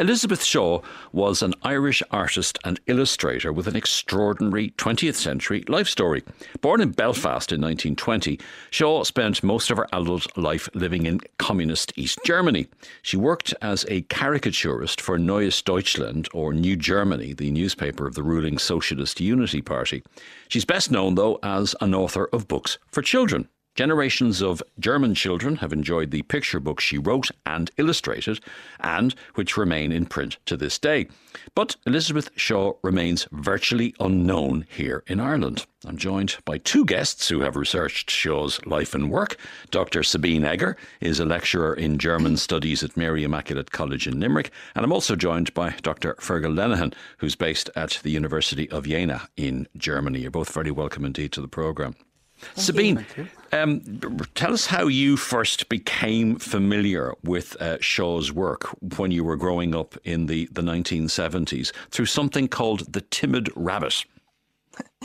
Elizabeth Shaw was an Irish artist and illustrator with an extraordinary 20th century life story. Born in Belfast in 1920, Shaw spent most of her adult life living in communist East Germany. She worked as a caricaturist for Neues Deutschland, or New Germany, the newspaper of the ruling Socialist Unity Party. She's best known, though, as an author of books for children. Generations of German children have enjoyed the picture books she wrote and illustrated, and which remain in print to this day. But Elizabeth Shaw remains virtually unknown here in Ireland. I'm joined by two guests who have researched Shaw's life and work. Dr. Sabine Egger is a lecturer in German studies at Mary Immaculate College in Limerick, and I'm also joined by Dr. Fergal Lenehan, who's based at the University of Jena in Germany. You're both very welcome indeed to the programme. Sabine, um, tell us how you first became familiar with uh, Shaw's work when you were growing up in the, the 1970s through something called The Timid Rabbit.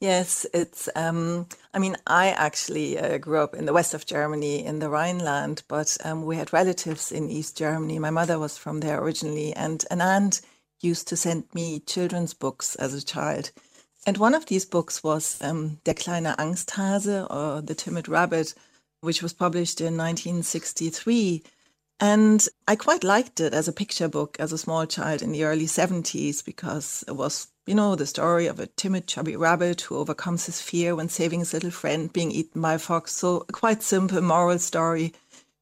Yes, it's. Um, I mean, I actually uh, grew up in the west of Germany, in the Rhineland, but um, we had relatives in East Germany. My mother was from there originally, and an aunt used to send me children's books as a child. And one of these books was um, Der kleine Angsthase or The Timid Rabbit, which was published in 1963. And I quite liked it as a picture book as a small child in the early 70s because it was, you know, the story of a timid, chubby rabbit who overcomes his fear when saving his little friend being eaten by a fox. So, a quite simple moral story,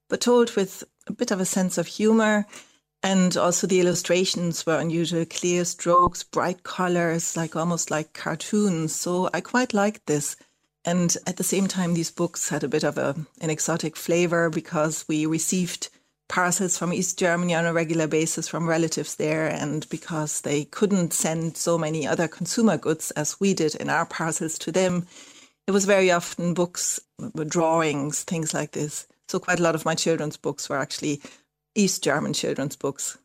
but told with a bit of a sense of humor and also the illustrations were unusual, clear strokes, bright colors, like almost like cartoons. So I quite liked this. And at the same time, these books had a bit of a, an exotic flavor because we received parcels from East Germany on a regular basis from relatives there. And because they couldn't send so many other consumer goods as we did in our parcels to them, it was very often books, drawings, things like this. So quite a lot of my children's books were actually East German children's books.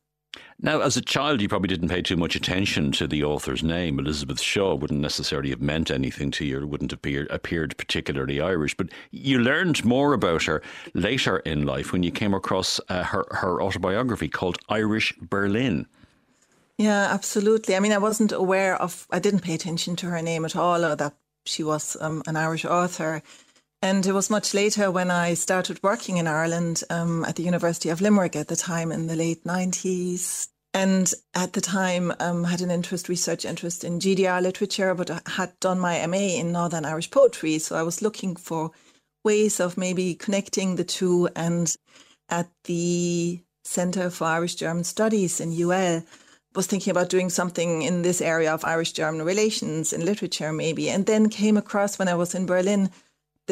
Now, as a child, you probably didn't pay too much attention to the author's name. Elizabeth Shaw wouldn't necessarily have meant anything to you, or wouldn't appear, appeared, particularly Irish. But you learned more about her later in life when you came across uh, her, her autobiography called Irish Berlin. Yeah, absolutely. I mean, I wasn't aware of, I didn't pay attention to her name at all, or that she was um, an Irish author. And it was much later when I started working in Ireland um, at the University of Limerick at the time in the late 90s. And at the time, um, had an interest, research interest in GDR literature, but I had done my MA in Northern Irish poetry. So I was looking for ways of maybe connecting the two. And at the Center for Irish German Studies in UL, was thinking about doing something in this area of Irish German relations in literature, maybe. And then came across when I was in Berlin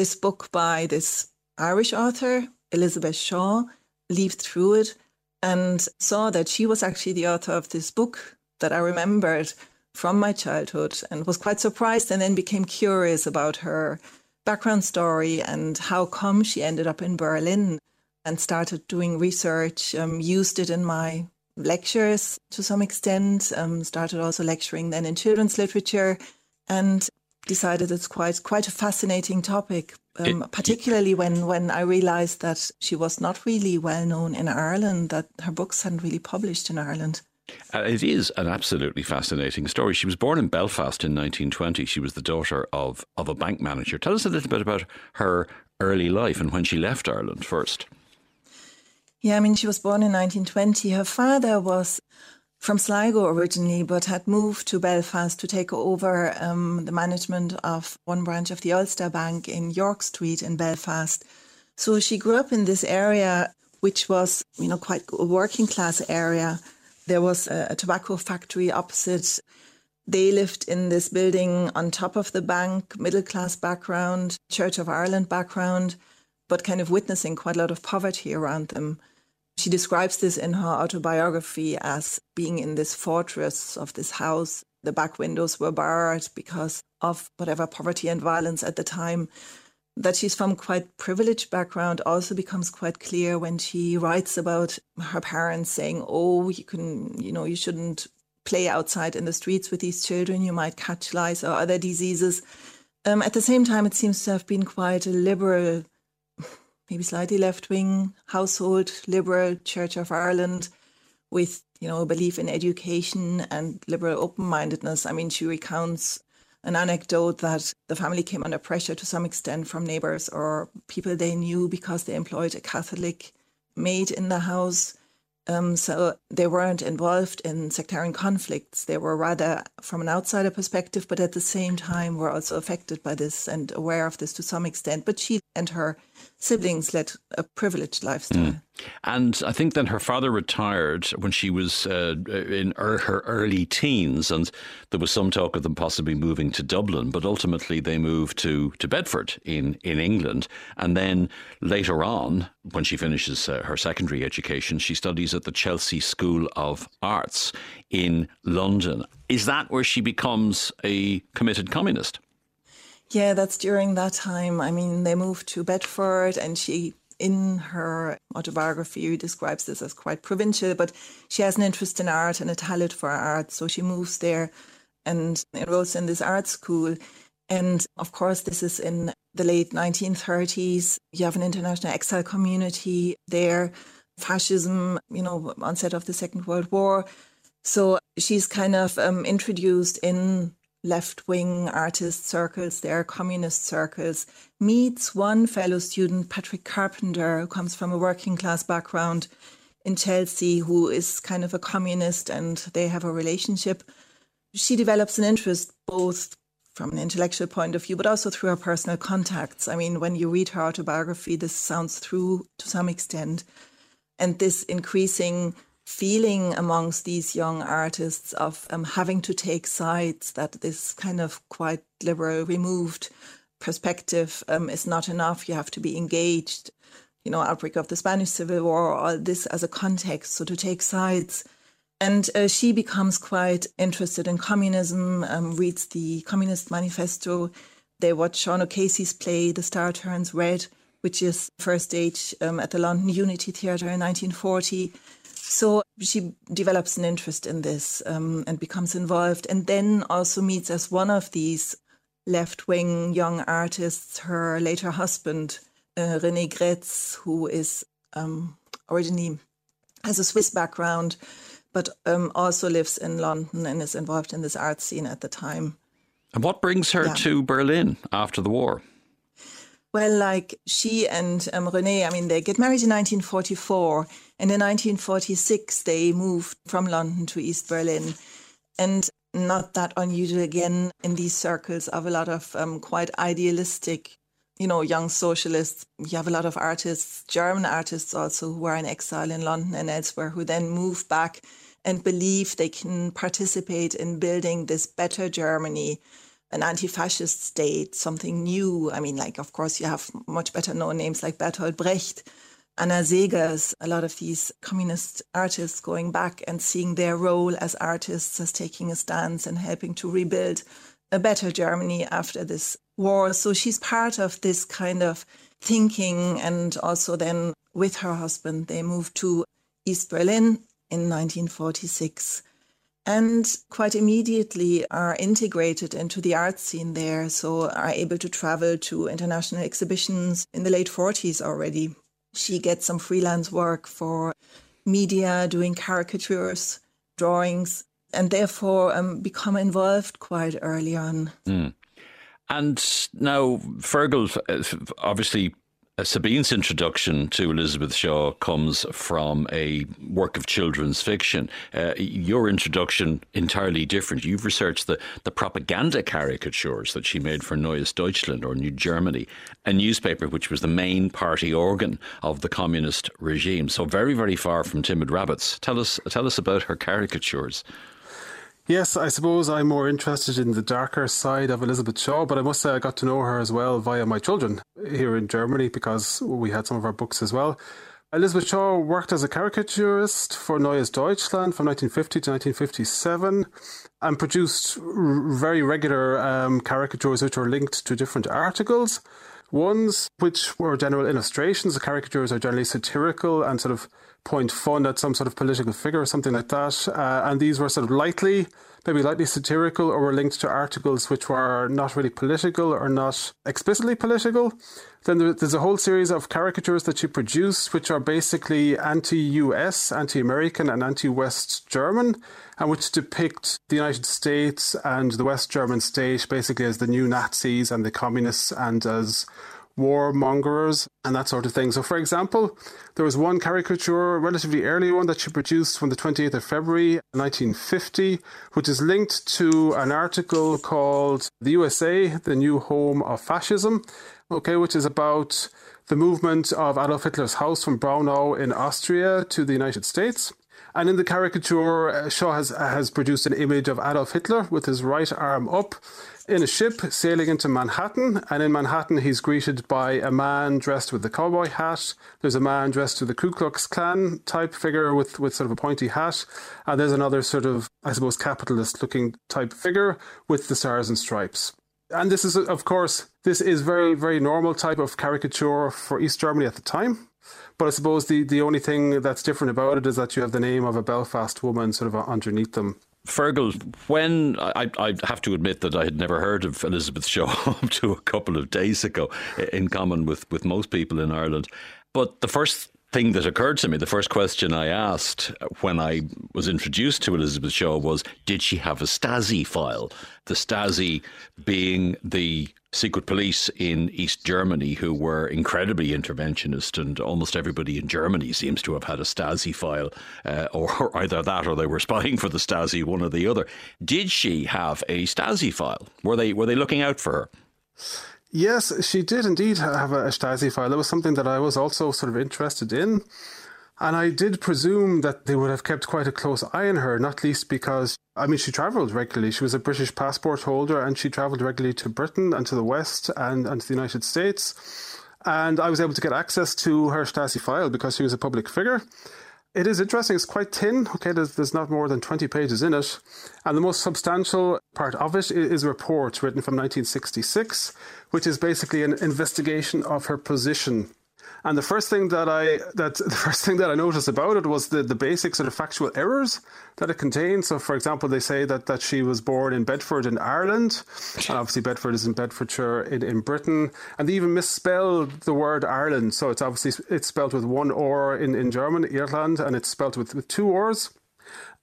this book by this Irish author, Elizabeth Shaw, leafed through it and saw that she was actually the author of this book that I remembered from my childhood and was quite surprised and then became curious about her background story and how come she ended up in Berlin and started doing research, um, used it in my lectures to some extent, um, started also lecturing then in children's literature. And decided it's quite quite a fascinating topic, um, it, particularly when when I realized that she was not really well known in Ireland, that her books hadn't really published in Ireland. Uh, it is an absolutely fascinating story. She was born in Belfast in 1920. She was the daughter of, of a bank manager. Tell us a little bit about her early life and when she left Ireland first. Yeah, I mean, she was born in 1920. Her father was from Sligo originally, but had moved to Belfast to take over um, the management of one branch of the Ulster Bank in York Street in Belfast. So she grew up in this area, which was, you know, quite a working class area. There was a, a tobacco factory opposite. They lived in this building on top of the bank, middle class background, Church of Ireland background, but kind of witnessing quite a lot of poverty around them. She describes this in her autobiography as being in this fortress of this house. The back windows were barred because of whatever poverty and violence at the time. That she's from quite privileged background also becomes quite clear when she writes about her parents saying, "Oh, you can, you know, you shouldn't play outside in the streets with these children. You might catch lice or other diseases." Um, at the same time, it seems to have been quite a liberal maybe slightly left wing household, liberal Church of Ireland, with, you know, a belief in education and liberal open mindedness. I mean, she recounts an anecdote that the family came under pressure to some extent from neighbors or people they knew because they employed a Catholic maid in the house. Um, so they weren't involved in sectarian conflicts. They were rather from an outsider perspective, but at the same time were also affected by this and aware of this to some extent. But she and her siblings led a privileged lifestyle. Mm. And I think then her father retired when she was uh, in er, her early teens, and there was some talk of them possibly moving to Dublin, but ultimately they moved to, to Bedford in, in England. And then later on, when she finishes uh, her secondary education, she studies at the Chelsea School of Arts in London. Is that where she becomes a committed communist? Yeah, that's during that time. I mean, they moved to Bedford, and she, in her autobiography, describes this as quite provincial, but she has an interest in art and a talent for art. So she moves there and enrolls in this art school. And of course, this is in the late 1930s. You have an international exile community there, fascism, you know, onset of the Second World War. So she's kind of um, introduced in left wing artist circles, there are communist circles, meets one fellow student, Patrick Carpenter, who comes from a working class background in Chelsea, who is kind of a communist, and they have a relationship. She develops an interest both from an intellectual point of view, but also through her personal contacts. I mean, when you read her autobiography, this sounds through to some extent. And this increasing feeling amongst these young artists of um, having to take sides, that this kind of quite liberal, removed perspective um, is not enough. You have to be engaged. You know, outbreak of the Spanish Civil War, all this as a context. So to take sides. And uh, she becomes quite interested in communism, um, reads the Communist Manifesto. They watch Sean O'Casey's play, The Star Turns Red, which is first stage um, at the London Unity Theatre in 1940. So she develops an interest in this um, and becomes involved, and then also meets as one of these left wing young artists her later husband, uh, René Graetz, who is um, originally has a Swiss background, but um, also lives in London and is involved in this art scene at the time. And what brings her yeah. to Berlin after the war? Well, like she and um, I mean, they get married in 1944. And in 1946, they moved from London to East Berlin. And not that unusual again in these circles of a lot of um, quite idealistic, you know, young socialists. You have a lot of artists, German artists also, who are in exile in London and elsewhere, who then move back and believe they can participate in building this better Germany an anti-fascist state, something new. I mean, like, of course, you have much better known names like Bertolt Brecht, Anna Seghers, a lot of these communist artists going back and seeing their role as artists as taking a stance and helping to rebuild a better Germany after this war. So she's part of this kind of thinking. And also then with her husband, they moved to East Berlin in 1946 and quite immediately are integrated into the art scene there. So are able to travel to international exhibitions in the late 40s already. She gets some freelance work for media, doing caricatures, drawings, and therefore um, become involved quite early on. Mm. And now, Fergal uh, obviously uh, Sabine's introduction to Elizabeth Shaw comes from a work of children's fiction. Uh, your introduction entirely different. You've researched the, the propaganda caricatures that she made for Neues Deutschland or New Germany, a newspaper which was the main party organ of the communist regime. So very, very far from Timid Rabbits. Tell us, tell us about her caricatures. Yes, I suppose I'm more interested in the darker side of Elizabeth Shaw, but I must say I got to know her as well via my children here in Germany because we had some of her books as well. Elizabeth Shaw worked as a caricaturist for Neues Deutschland from 1950 to 1957 and produced r- very regular um, caricatures which were linked to different articles. Ones which were general illustrations. The caricatures are generally satirical and sort of point fun at some sort of political figure or something like that. Uh, and these were sort of lightly, maybe lightly satirical, or were linked to articles which were not really political or not explicitly political. Then there's a whole series of caricatures that she produced, which are basically anti US, anti American, and anti West German, and which depict the United States and the West German state basically as the new Nazis and the communists and as warmongers and that sort of thing. So, for example, there was one caricature, relatively early one, that she produced from the 28th of February 1950, which is linked to an article called The USA, the New Home of Fascism, okay, which is about the movement of Adolf Hitler's house from Braunau in Austria to the United States. And in the caricature, uh, Shaw has, has produced an image of Adolf Hitler with his right arm up in a ship sailing into Manhattan. And in Manhattan, he's greeted by a man dressed with the cowboy hat. There's a man dressed with the Ku Klux Klan type figure with, with sort of a pointy hat. And there's another sort of, I suppose, capitalist looking type figure with the stars and stripes. And this is, of course, this is very, very normal type of caricature for East Germany at the time. But I suppose the, the only thing that's different about it is that you have the name of a Belfast woman sort of underneath them. Fergal, when I, I have to admit that I had never heard of Elizabeth Shaw up to a couple of days ago, in common with, with most people in Ireland. But the first thing that occurred to me, the first question I asked when I was introduced to Elizabeth Shaw was Did she have a Stasi file? The Stasi being the secret police in East Germany who were incredibly interventionist, and almost everybody in Germany seems to have had a Stasi file, uh, or either that or they were spying for the Stasi, one or the other. Did she have a Stasi file? Were they were they looking out for her? Yes, she did indeed have a Stasi file. That was something that I was also sort of interested in. And I did presume that they would have kept quite a close eye on her, not least because, I mean, she travelled regularly. She was a British passport holder and she travelled regularly to Britain and to the West and, and to the United States. And I was able to get access to her Stasi file because she was a public figure. It is interesting. It's quite thin. Okay, there's, there's not more than 20 pages in it. And the most substantial part of it is a report written from 1966, which is basically an investigation of her position and the first thing that I that the first thing that I noticed about it was the, the basic sort of factual errors that it contained. So, for example, they say that, that she was born in Bedford in Ireland, and obviously Bedford is in Bedfordshire in, in Britain, and they even misspelled the word Ireland. So it's obviously it's spelled with one or in, in German, Ireland, and it's spelled with, with two ors.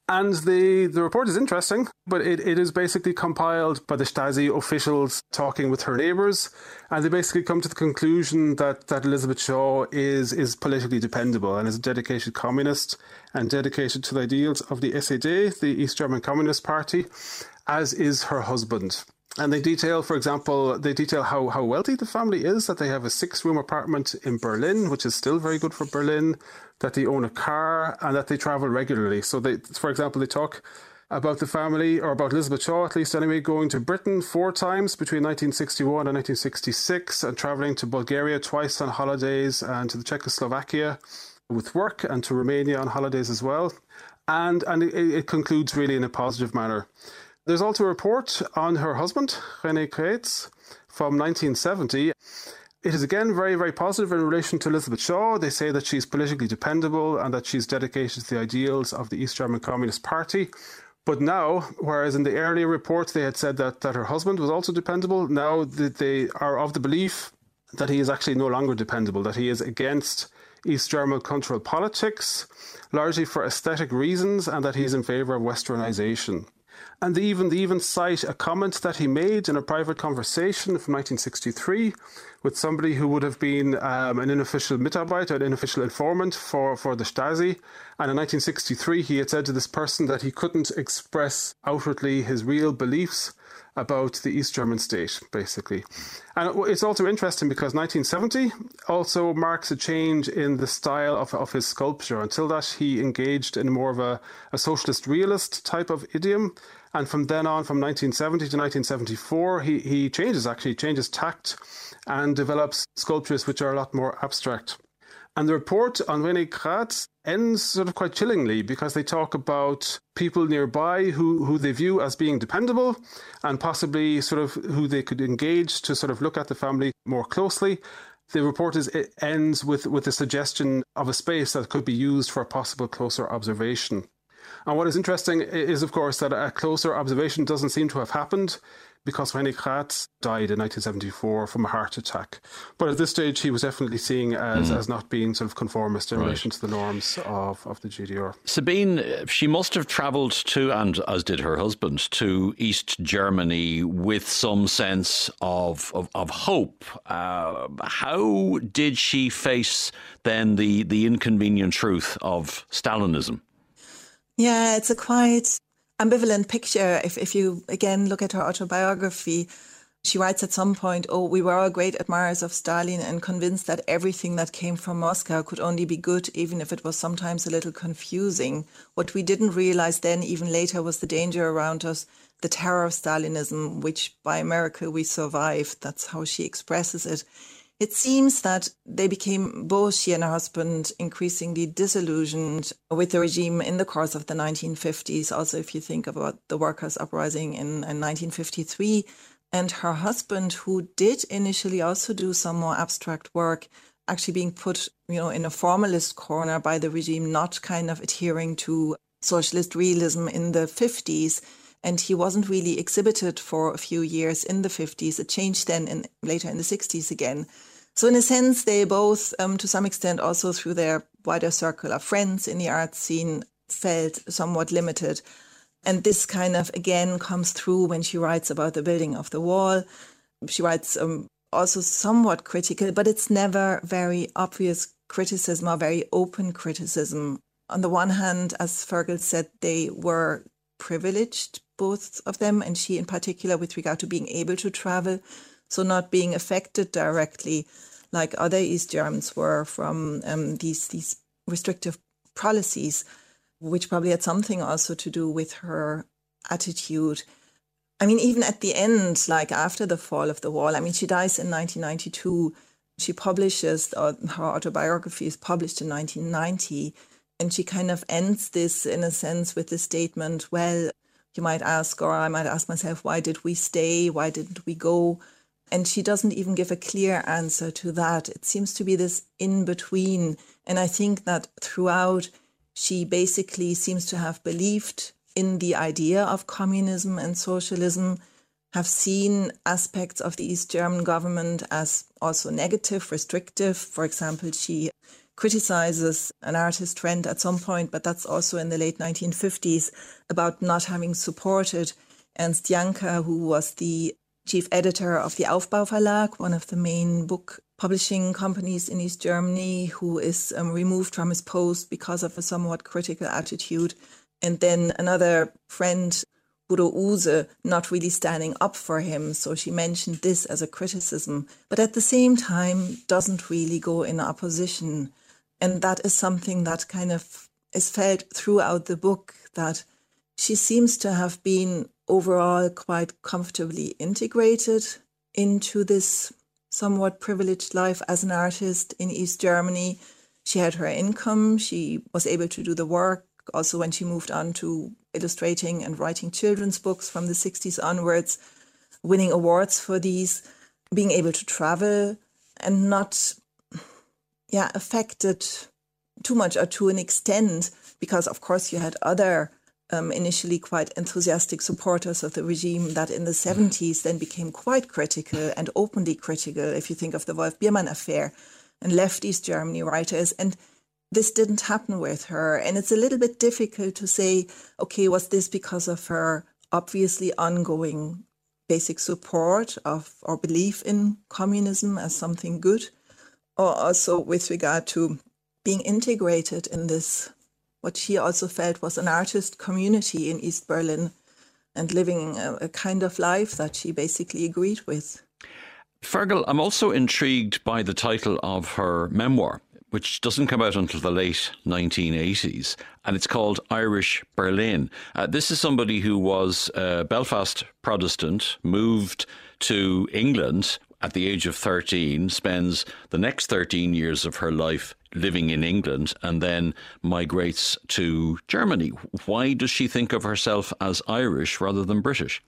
And the, the report is interesting, but it, it is basically compiled by the Stasi officials talking with her neighbours. And they basically come to the conclusion that, that Elizabeth Shaw is, is politically dependable and is a dedicated communist and dedicated to the ideals of the SED, the East German Communist Party, as is her husband. And they detail, for example, they detail how, how wealthy the family is, that they have a six room apartment in Berlin, which is still very good for Berlin, that they own a car, and that they travel regularly. So, they, for example, they talk about the family, or about Elizabeth Shaw at least anyway, going to Britain four times between 1961 and 1966, and travelling to Bulgaria twice on holidays, and to the Czechoslovakia with work, and to Romania on holidays as well. And, and it, it concludes really in a positive manner. There's also a report on her husband, René Graetz, from 1970. It is again very, very positive in relation to Elizabeth Shaw. They say that she's politically dependable and that she's dedicated to the ideals of the East German Communist Party. But now, whereas in the earlier reports they had said that, that her husband was also dependable, now they are of the belief that he is actually no longer dependable, that he is against East German cultural politics, largely for aesthetic reasons, and that he's in favour of westernization. And they even, they even cite a comment that he made in a private conversation from 1963 with somebody who would have been um, an unofficial Mitarbeiter, an unofficial informant for, for the Stasi. And in 1963, he had said to this person that he couldn't express outwardly his real beliefs about the East German state, basically. And it's also interesting because 1970 also marks a change in the style of, of his sculpture. Until that, he engaged in more of a, a socialist realist type of idiom. And from then on, from 1970 to 1974, he, he changes actually, changes tact and develops sculptures which are a lot more abstract. And the report on René Graetz ends sort of quite chillingly because they talk about people nearby who, who they view as being dependable and possibly sort of who they could engage to sort of look at the family more closely. The report is it ends with, with the suggestion of a space that could be used for possible closer observation. And what is interesting is, of course, that a closer observation doesn't seem to have happened because René Graetz died in 1974 from a heart attack. But at this stage, he was definitely seen as, mm. as not being sort of conformist in right. relation to the norms of, of the GDR. Sabine, she must have travelled to, and as did her husband, to East Germany with some sense of, of, of hope. Uh, how did she face then the, the inconvenient truth of Stalinism? Yeah, it's a quite ambivalent picture. If, if you again look at her autobiography, she writes at some point, Oh, we were all great admirers of Stalin and convinced that everything that came from Moscow could only be good, even if it was sometimes a little confusing. What we didn't realize then, even later, was the danger around us, the terror of Stalinism, which by miracle we survived. That's how she expresses it. It seems that they became, both she and her husband, increasingly disillusioned with the regime in the course of the 1950s. Also, if you think about the workers' uprising in, in 1953, and her husband, who did initially also do some more abstract work, actually being put, you know, in a formalist corner by the regime, not kind of adhering to socialist realism in the 50s and he wasn't really exhibited for a few years in the 50s. It changed then in, later in the 60s again. So in a sense, they both, um, to some extent, also through their wider circle of friends in the art scene, felt somewhat limited. And this kind of again comes through when she writes about the building of the wall. She writes um, also somewhat critical, but it's never very obvious criticism or very open criticism. On the one hand, as Fergal said, they were privileged both of them, and she in particular, with regard to being able to travel, so not being affected directly like other East Germans were from um, these these restrictive policies, which probably had something also to do with her attitude. I mean, even at the end, like after the fall of the wall, I mean, she dies in 1992. She publishes, or her autobiography is published in 1990. And she kind of ends this in a sense with the statement, well, you might ask, or I might ask myself, why did we stay? Why didn't we go? And she doesn't even give a clear answer to that. It seems to be this in between. And I think that throughout, she basically seems to have believed in the idea of communism and socialism, have seen aspects of the East German government as also negative, restrictive. For example, she criticizes an artist friend at some point, but that's also in the late 1950s, about not having supported Ernst Janka, who was the chief editor of the Aufbau Verlag, one of the main book publishing companies in East Germany, who is um, removed from his post because of a somewhat critical attitude. And then another friend, Bodo Uhse, not really standing up for him. So she mentioned this as a criticism, but at the same time doesn't really go in opposition and that is something that kind of is felt throughout the book that she seems to have been overall quite comfortably integrated into this somewhat privileged life as an artist in East Germany. She had her income, she was able to do the work. Also, when she moved on to illustrating and writing children's books from the 60s onwards, winning awards for these, being able to travel and not yeah affected too much or to an extent because of course you had other um, initially quite enthusiastic supporters of the regime that in the 70s then became quite critical and openly critical if you think of the Wolf Biermann affair and left East Germany writers. And this didn't happen with her. And it's a little bit difficult to say okay was this because of her obviously ongoing basic support of or belief in communism as something good or also with regard to being integrated in this, what she also felt was an artist community in East Berlin and living a, a kind of life that she basically agreed with. Fergal, I'm also intrigued by the title of her memoir, which doesn't come out until the late 1980s, and it's called Irish Berlin. Uh, this is somebody who was a Belfast Protestant, moved to England at the age of 13, spends the next 13 years of her life living in England and then migrates to Germany. Why does she think of herself as Irish rather than British?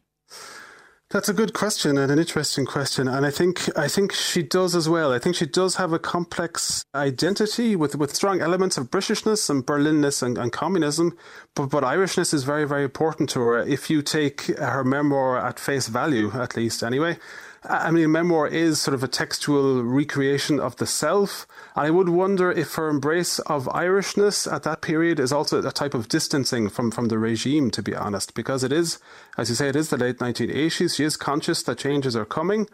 That's a good question and an interesting question, and I think I think she does as well. I think she does have a complex identity with with strong elements of Britishness and Berlinness and, and communism, but but Irishness is very very important to her. If you take her memoir at face value, at least anyway, I mean, memoir is sort of a textual recreation of the self. And I would wonder if her embrace of Irishness at that period is also a type of distancing from, from the regime, to be honest, because it is, as you say, it is the late 1980s. She is conscious that changes are coming.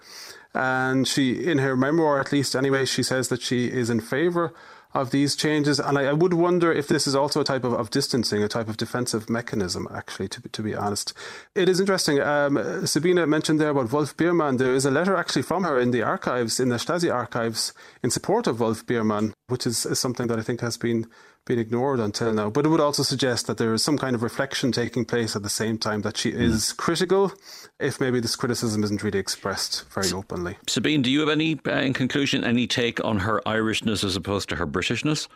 And she, in her memoir, at least anyway, she says that she is in favor of these changes. And I, I, would wonder if this is also a type of, of distancing, a type of defensive mechanism, actually, to, to be honest. It is interesting. Um, Sabina mentioned there about Wolf Biermann. There is a letter actually from her in the archives, in the Stasi archives, in support of Wolf Biermann, which is, is something that I think has been been ignored until now. But it would also suggest that there is some kind of reflection taking place at the same time that she is mm. critical, if maybe this criticism isn't really expressed very openly. Sabine, do you have any, uh, in conclusion, any take on her Irishness as opposed to her Britishness?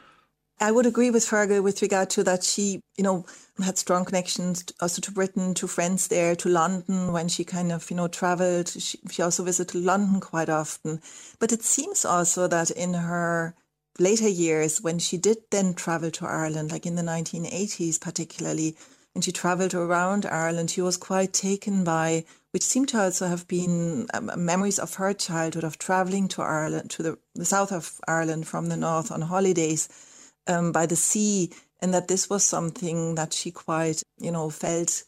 I would agree with Fergal with regard to that she, you know, had strong connections also to Britain, to friends there, to London when she kind of, you know, traveled. She, she also visited London quite often. But it seems also that in her later years, when she did then travel to Ireland, like in the 1980s particularly, and she traveled around Ireland, she was quite taken by, which seemed to also have been um, memories of her childhood of traveling to Ireland, to the, the south of Ireland from the north on holidays um, by the sea, and that this was something that she quite, you know, felt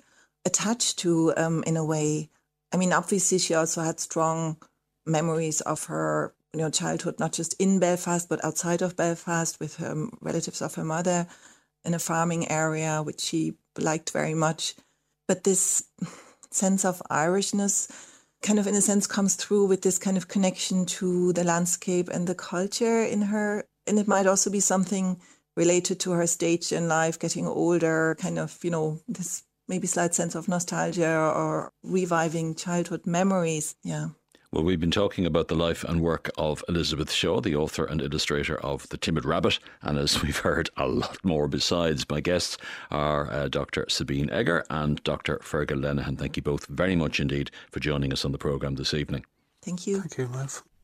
attached to um, in a way. I mean, obviously, she also had strong memories of her you know childhood, not just in Belfast but outside of Belfast with her um, relatives of her mother in a farming area, which she liked very much. But this sense of Irishness kind of in a sense comes through with this kind of connection to the landscape and the culture in her. And it might also be something related to her stage in life, getting older, kind of, you know, this maybe slight sense of nostalgia or reviving childhood memories. Yeah. Well, we've been talking about the life and work of Elizabeth Shaw, the author and illustrator of The Timid Rabbit. And as we've heard, a lot more besides. My guests are uh, Dr. Sabine Egger and Dr. Fergal Lenehan. Thank you both very much indeed for joining us on the programme this evening. Thank you. Thank you, Liv.